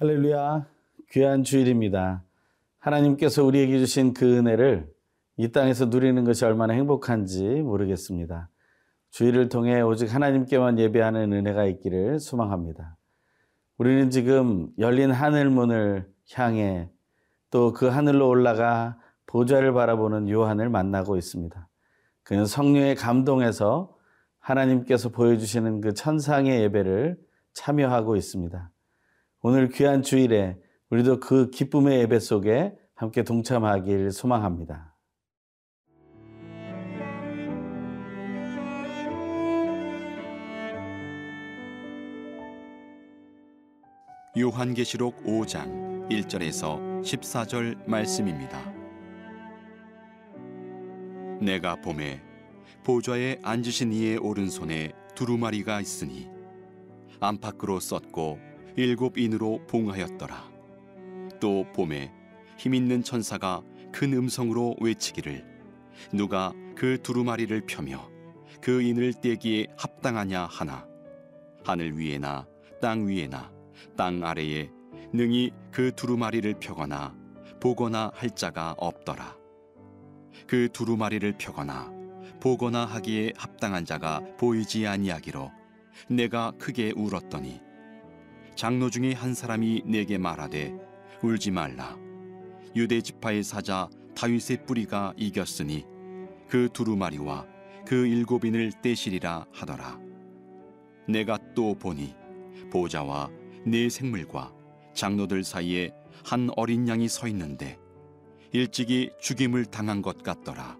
할렐루야. 귀한 주일입니다. 하나님께서 우리에게 주신 그 은혜를 이 땅에서 누리는 것이 얼마나 행복한지 모르겠습니다. 주일을 통해 오직 하나님께만 예배하는 은혜가 있기를 소망합니다. 우리는 지금 열린 하늘문을 향해 또 그 하늘로 올라가 보좌를 바라보는 요한을 만나고 있습니다. 그는 성령의 감동에서 하나님께서 보여주시는 그 천상의 예배를 참여하고 있습니다. 오늘 귀한 주일에 우리도 그 기쁨의 예배 속에 함께 동참하길 소망합니다. 요한계시록 5장 1절에서 14절 말씀입니다. 내가 봄에 보좌에 앉으신 이의 오른손에 두루마리가 있으니 안팎으로 썼고 일곱 인으로 봉하였더라. 또 봄에 힘 있는 천사가 큰 음성으로 외치기를 누가 그 두루마리를 펴며 그 인을 떼기에 합당하냐 하나 하늘 위에나 땅 위에나 땅 아래에 능히 그 두루마리를 펴거나 보거나 할 자가 없더라. 그 두루마리를 펴거나 보거나 하기에 합당한 자가 보이지 아니하기로 내가 크게 울었더니 장로 중에 한 사람이 내게 말하되 울지 말라. 유대 지파의 사자 다윗의 뿌리가 이겼으니 그 두루마리와 그 일곱인을 떼시리라 하더라. 내가 또 보니 보좌와 네 생물과 장로들 사이에 한 어린 양이 서 있는데 일찍이 죽임을 당한 것 같더라.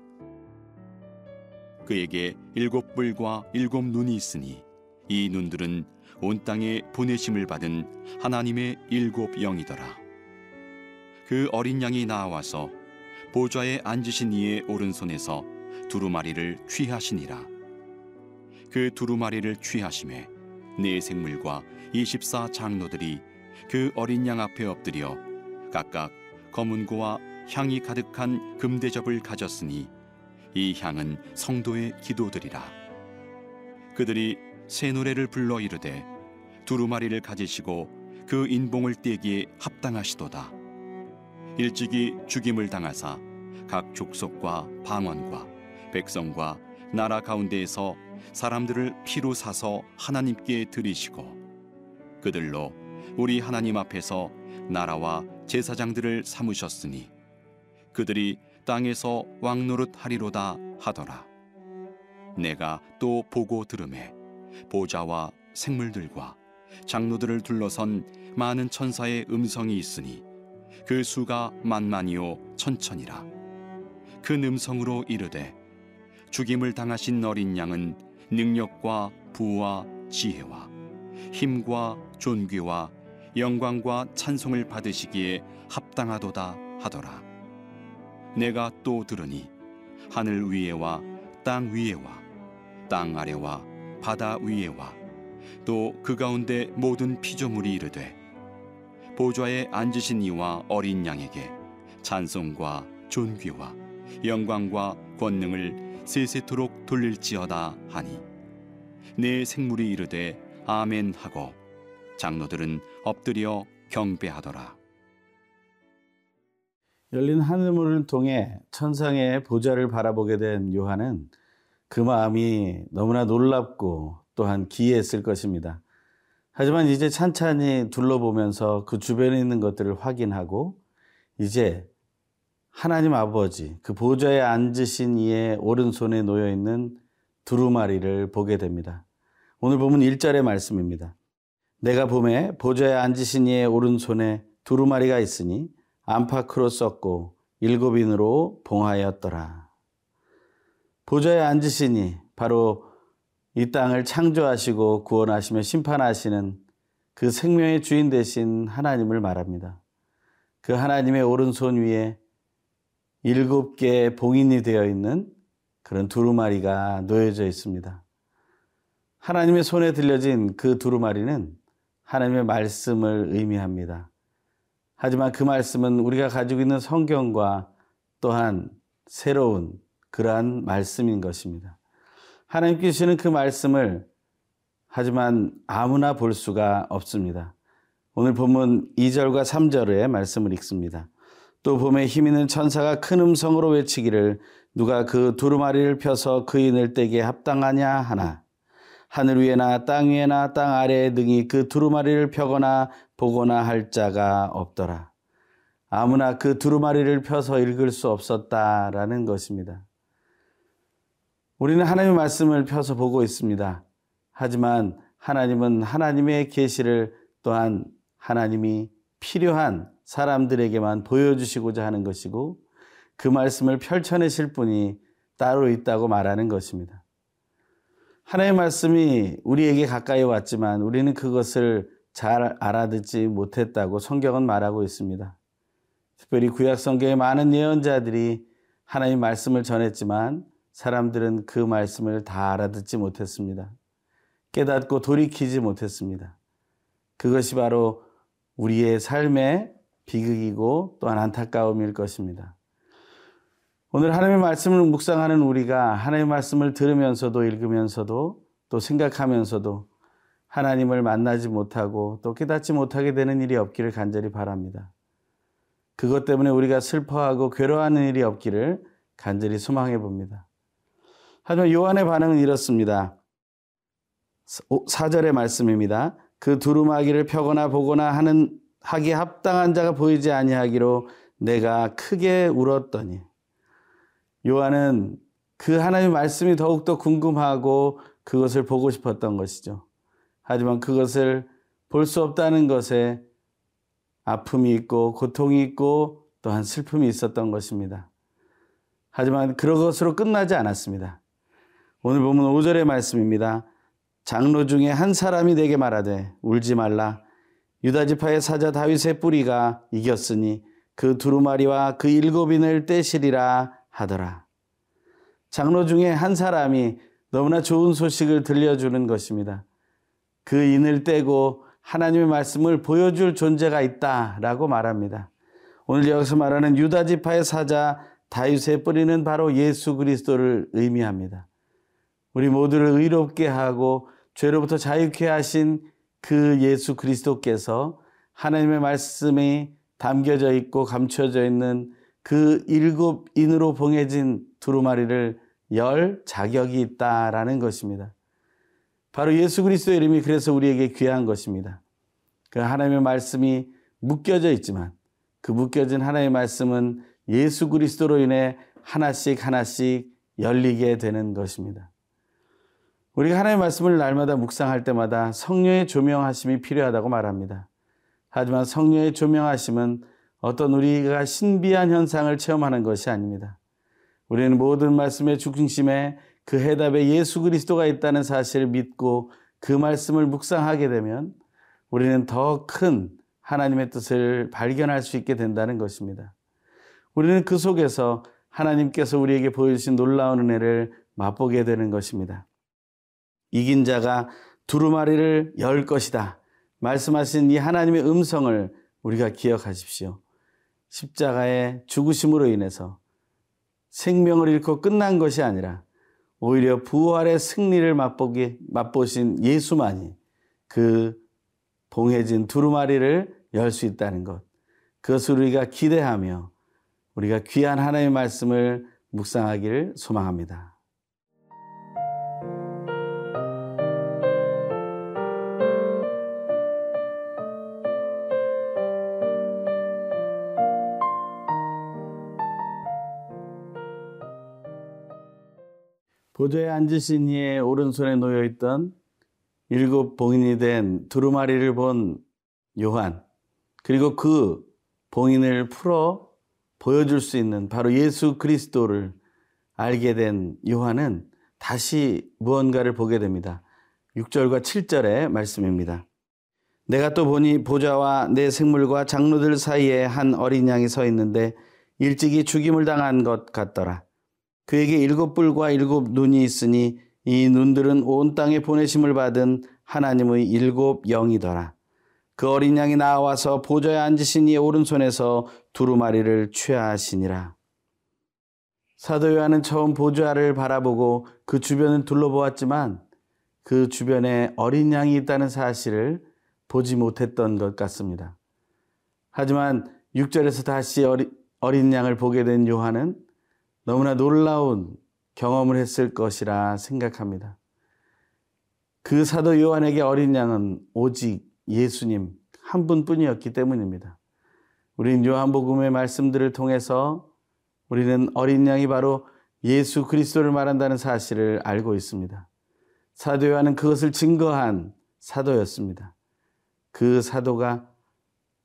그에게 일곱 뿔과 일곱 눈이 있으니 이 눈들은 온 땅에 보내심을 받은 하나님의 일곱 영이더라. 그 어린 양이 나와서 보좌에 앉으신 이의 오른손에서 두루마리를 취하시니라. 그 두루마리를 취하심에 네 생물과 이십사 장로들이 그 어린 양 앞에 엎드려 각각 검은 고와 향이 가득한 금대접을 가졌으니 이 향은 성도의 기도들이라. 그들이 새 노래를 불러 이르되 두루마리를 가지시고 그 인봉을 떼기에 합당하시도다. 일찍이 죽임을 당하사 각 족속과 방언과 백성과 나라 가운데에서 사람들을 피로 사서 하나님께 드리시고 그들로 우리 하나님 앞에서 나라와 제사장들을 삼으셨으니 그들이 땅에서 왕노릇 하리로다 하더라. 내가 또 보고 들음에 보좌와 생물들과 장로들을 둘러선 많은 천사의 음성이 있으니 그 수가 만만이요 천천이라. 그 음성으로 이르되 죽임을 당하신 어린 양은 능력과 부와 지혜와 힘과 존귀와 영광과 찬송을 받으시기에 합당하도다 하더라. 내가 또 들으니 하늘 위에와 땅 위에와 땅 아래와 바다 위에와. 또 그 가운데 모든 피조물이 이르되 보좌에 앉으신 이와 어린 양에게 찬송과 존귀와 영광과 권능을 세세토록 돌릴지어다 하니 내 생물이 이르되 아멘 하고 장로들은 엎드려 경배하더라. 열린 하늘문을 통해 천상의 보좌를 바라보게 된 요한은 그 마음이 너무나 놀랍고 또한 기이했을 것입니다. 하지만 이제 찬찬히 둘러보면서 그 주변에 있는 것들을 확인하고 이제 하나님 아버지 그 보좌에 앉으신 이의 오른손에 놓여 있는 두루마리를 보게 됩니다. 오늘 보면 1절의 말씀입니다. 내가 봄에 보좌에 앉으신 이의 오른손에 두루마리가 있으니 안팎으로 썼고 일곱인으로 봉하였더라. 보좌에 앉으시니 바로 이 땅을 창조하시고 구원하시며 심판하시는 그 생명의 주인 되신 하나님을 말합니다. 그 하나님의 오른손 위에 일곱 개의 봉인이 되어 있는 그런 두루마리가 놓여져 있습니다. 하나님의 손에 들려진 그 두루마리는 하나님의 말씀을 의미합니다. 하지만 그 말씀은 우리가 가지고 있는 성경과 또한 새로운 그러한 말씀인 것입니다. 하나님께서는 그 말씀을 하지만 아무나 볼 수가 없습니다. 오늘 본문 2절과 3절의 말씀을 읽습니다. 또 봄에 힘 있는 천사가 큰 음성으로 외치기를 누가 그 두루마리를 펴서 그 인을 떼게 합당하냐 하나 하늘 위에나 땅 위에나 땅 아래에 등이 그 두루마리를 펴거나 보거나 할 자가 없더라. 아무나 그 두루마리를 펴서 읽을 수 없었다라는 것입니다. 우리는 하나님의 말씀을 펴서 보고 있습니다. 하지만 하나님은 하나님의 계시를 또한 하나님이 필요한 사람들에게만 보여주시고자 하는 것이고 그 말씀을 펼쳐내실 분이 따로 있다고 말하는 것입니다. 하나님의 말씀이 우리에게 가까이 왔지만 우리는 그것을 잘 알아듣지 못했다고 성경은 말하고 있습니다. 특별히 구약 성경의 많은 예언자들이 하나님 말씀을 전했지만 사람들은 그 말씀을 다 알아듣지 못했습니다. 깨닫고 돌이키지 못했습니다. 그것이 바로 우리의 삶의 비극이고 또한 안타까움일 것입니다. 오늘 하나님의 말씀을 묵상하는 우리가 하나님의 말씀을 들으면서도 읽으면서도 또 생각하면서도 하나님을 만나지 못하고 또 깨닫지 못하게 되는 일이 없기를 간절히 바랍니다. 그것 때문에 우리가 슬퍼하고 괴로워하는 일이 없기를 간절히 소망해 봅니다. 하지만 요한의 반응은 이렇습니다. 4절의 말씀입니다. 그 두루마기를 펴거나 보거나 하는 하기 합당한 자가 보이지 아니하기로 내가 크게 울었더니 요한은 그 하나님의 말씀이 더욱더 궁금하고 그것을 보고 싶었던 것이죠. 하지만 그것을 볼 수 없다는 것에 아픔이 있고 고통이 있고 또한 슬픔이 있었던 것입니다. 하지만 그런 것으로 끝나지 않았습니다. 오늘 보면 5절의 말씀입니다. 장로 중에 한 사람이 내게 말하되 울지 말라. 유다 지파의 사자 다윗의 뿌리가 이겼으니 그 두루마리와 그 일곱인을 떼시리라 하더라. 장로 중에 한 사람이 너무나 좋은 소식을 들려주는 것입니다. 그 인을 떼고 하나님의 말씀을 보여줄 존재가 있다라고 말합니다. 오늘 여기서 말하는 유다 지파의 사자 다윗의 뿌리는 바로 예수 그리스도를 의미합니다. 우리 모두를 의롭게 하고 죄로부터 자유케 하신 그 예수 그리스도께서 하나님의 말씀이 담겨져 있고 감춰져 있는 그 일곱 인으로 봉해진 두루마리를 열 자격이 있다라는 것입니다. 바로 예수 그리스도의 이름이 그래서 우리에게 귀한 것입니다. 그 하나님의 말씀이 묶여져 있지만 그 묶여진 하나님의 말씀은 예수 그리스도로 인해 하나씩 하나씩 열리게 되는 것입니다. 우리가 하나님의 말씀을 날마다 묵상할 때마다 성령의 조명하심이 필요하다고 말합니다. 하지만 성령의 조명하심은 어떤 우리가 신비한 현상을 체험하는 것이 아닙니다. 우리는 모든 말씀의 중심에 그 해답에 예수 그리스도가 있다는 사실을 믿고 그 말씀을 묵상하게 되면 우리는 더 큰 하나님의 뜻을 발견할 수 있게 된다는 것입니다. 우리는 그 속에서 하나님께서 우리에게 보여주신 놀라운 은혜를 맛보게 되는 것입니다. 이긴 자가 두루마리를 열 것이다. 말씀하신 이 하나님의 음성을 우리가 기억하십시오. 십자가의 죽으심으로 인해서 생명을 잃고 끝난 것이 아니라 오히려 부활의 승리를 맛보기, 맛보신 예수만이 그 봉해진 두루마리를 열 수 있다는 것. 그것을 우리가 기대하며 우리가 귀한 하나님의 말씀을 묵상하기를 소망합니다. 보좌에 앉으신 이의 오른손에 놓여 있던 일곱 봉인이 된 두루마리를 본 요한, 그리고 그 봉인을 풀어 보여줄 수 있는 바로 예수 그리스도를 알게 된 요한은 다시 무언가를 보게 됩니다. 6절과 7절의 말씀입니다. 내가 또 보니 보좌와 내 생물과 장로들 사이에 한 어린 양이 서 있는데 일찍이 죽임을 당한 것 같더라. 그에게 일곱 뿔과 일곱 눈이 있으니 이 눈들은 온 땅에 보내심을 받은 하나님의 일곱 영이더라. 그 어린 양이 나와서 보좌에 앉으신 이의 오른손에서 두루마리를 취하시니라. 사도 요한은 처음 보좌를 바라보고 그 주변을 둘러보았지만 그 주변에 어린 양이 있다는 사실을 보지 못했던 것 같습니다. 하지만 6절에서 다시 어린 양을 보게 된 요한은 너무나 놀라운 경험을 했을 것이라 생각합니다. 그 사도 요한에게 어린 양은 오직 예수님 한 분뿐이었기 때문입니다. 우리는 요한복음의 말씀들을 통해서 우리는 어린 양이 바로 예수 그리스도를 말한다는 사실을 알고 있습니다. 사도 요한은 그것을 증거한 사도였습니다. 그 사도가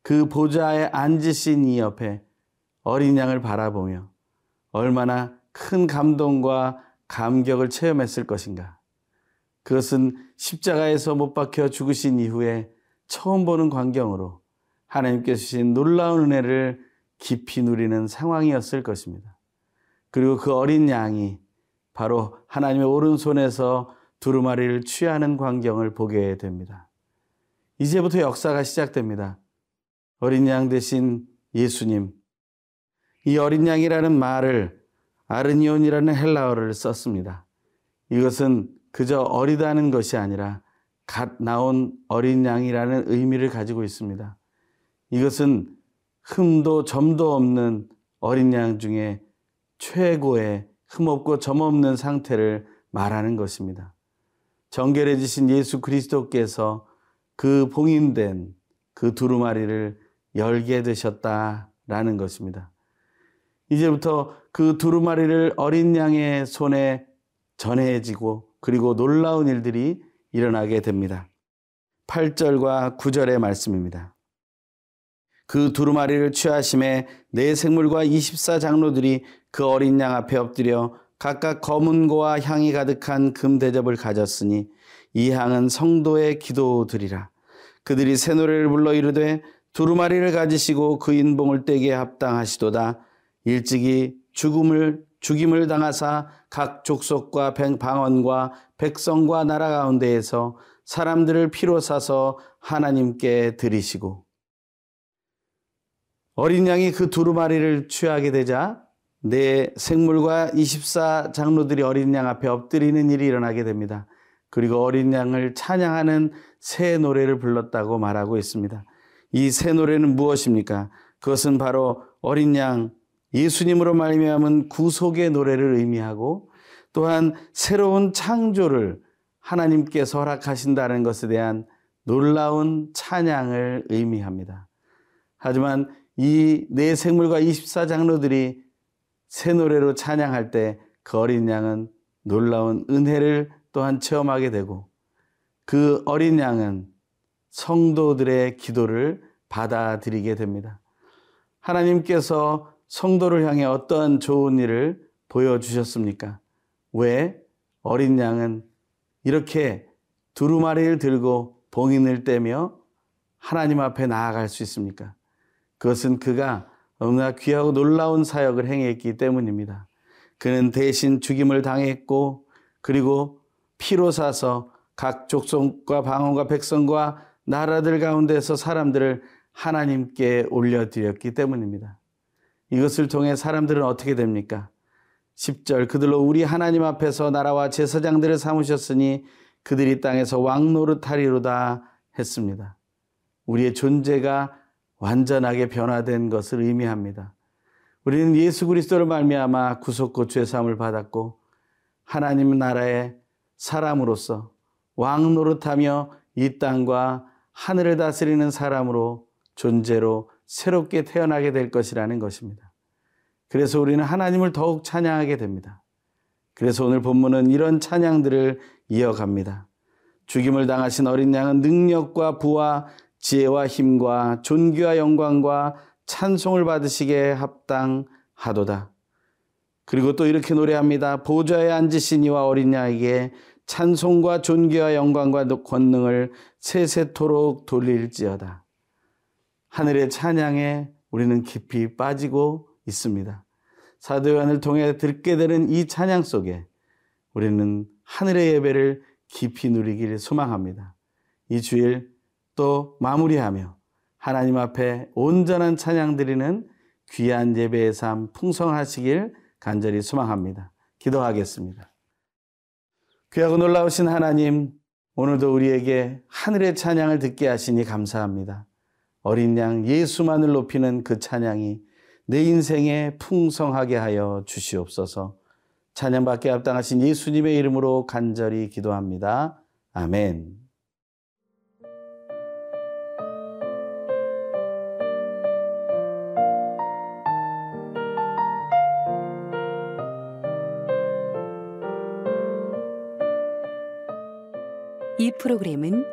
그 보좌에 앉으신 이 옆에 어린 양을 바라보며 얼마나 큰 감동과 감격을 체험했을 것인가. 그것은 십자가에서 못 박혀 죽으신 이후에 처음 보는 광경으로 하나님께서 주신 놀라운 은혜를 깊이 누리는 상황이었을 것입니다. 그리고 그 어린 양이 바로 하나님의 오른손에서 두루마리를 취하는 광경을 보게 됩니다. 이제부터 역사가 시작됩니다. 어린 양 대신 예수님. 이 어린 양이라는 말을 아르니온이라는 헬라어를 썼습니다. 이것은 그저 어리다는 것이 아니라 갓 나온 어린 양이라는 의미를 가지고 있습니다. 이것은 흠도 점도 없는 어린 양 중에 최고의 흠없고 점없는 상태를 말하는 것입니다. 정결해지신 예수 그리스도께서 그 봉인된 그 두루마리를 열게 되셨다라는 것입니다. 이제부터 그 두루마리를 어린 양의 손에 전해지고 그리고 놀라운 일들이 일어나게 됩니다. 8절과 9절의 말씀입니다. 그 두루마리를 취하심에 네 생물과 24장로들이 그 어린 양 앞에 엎드려 각각 검은 고와 향이 가득한 금 대접을 가졌으니 이 향은 성도의 기도들이라. 그들이 새 노래를 불러 이르되 두루마리를 가지시고 그 인봉을 떼게 합당하시도다. 일찍이 죽음을 죽임을 당하사 각 족속과 방언과 백성과 나라 가운데에서 사람들을 피로 사서 하나님께 드리시고 어린 양이 그 두루마리를 취하게 되자 내 생물과 24 장로들이 어린 양 앞에 엎드리는 일이 일어나게 됩니다. 그리고 어린 양을 찬양하는 새 노래를 불렀다고 말하고 있습니다. 이 새 노래는 무엇입니까? 그것은 바로 어린 양 예수님으로 말미암은 구속의 노래를 의미하고 또한 새로운 창조를 하나님께서 허락하신다는 것에 대한 놀라운 찬양을 의미합니다. 하지만 이 네 생물과 24장로들이 새 노래로 찬양할 때 그 어린 양은 놀라운 은혜를 또한 체험하게 되고 그 어린 양은 성도들의 기도를 받아들이게 됩니다. 하나님께서 성도를 향해 어떠한 좋은 일을 보여주셨습니까? 왜 어린 양은 이렇게 두루마리를 들고 봉인을 떼며 하나님 앞에 나아갈 수 있습니까? 그것은 그가 너무나 귀하고 놀라운 사역을 행했기 때문입니다. 그는 대신 죽임을 당했고 그리고 피로 사서 각 족속과 방언과 백성과 나라들 가운데서 사람들을 하나님께 올려드렸기 때문입니다. 이것을 통해 사람들은 어떻게 됩니까? 10절 그들로 우리 하나님 앞에서 나라와 제사장들을 삼으셨으니 그들이 땅에서 왕노릇하리로다 했습니다. 우리의 존재가 완전하게 변화된 것을 의미합니다. 우리는 예수 그리스도를 말미암아 구속고 죄 사함을 받았고 하나님 나라의 사람으로서 왕 노릇하며 이 땅과 하늘을 다스리는 사람으로 존재로 새롭게 태어나게 될 것이라는 것입니다. 그래서 우리는 하나님을 더욱 찬양하게 됩니다. 그래서 오늘 본문은 이런 찬양들을 이어갑니다. 죽임을 당하신 어린 양은 능력과 부와 지혜와 힘과 존귀와 영광과 찬송을 받으시게 합당하도다. 그리고 또 이렇게 노래합니다. 보좌에 앉으신 이와 어린 양에게 찬송과 존귀와 영광과 권능을 세세토록 돌릴지어다. 하늘의 찬양에 우리는 깊이 빠지고 있습니다. 사도 요한을 통해 듣게 되는 이 찬양 속에 우리는 하늘의 예배를 깊이 누리기를 소망합니다. 이 주일 또 마무리하며 하나님 앞에 온전한 찬양 드리는 귀한 예배의 삶 풍성하시길 간절히 소망합니다. 기도하겠습니다. 귀하고 놀라우신 하나님, 오늘도 우리에게 하늘의 찬양을 듣게 하시니 감사합니다. 어린 양 예수만을 높이는 그 찬양이 내 인생에 풍성하게 하여 주시옵소서. 찬양받게 합당하신 예수님의 이름으로 간절히 기도합니다. 아멘. 이 프로그램은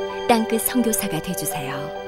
땅끝 선교사가 되주세요.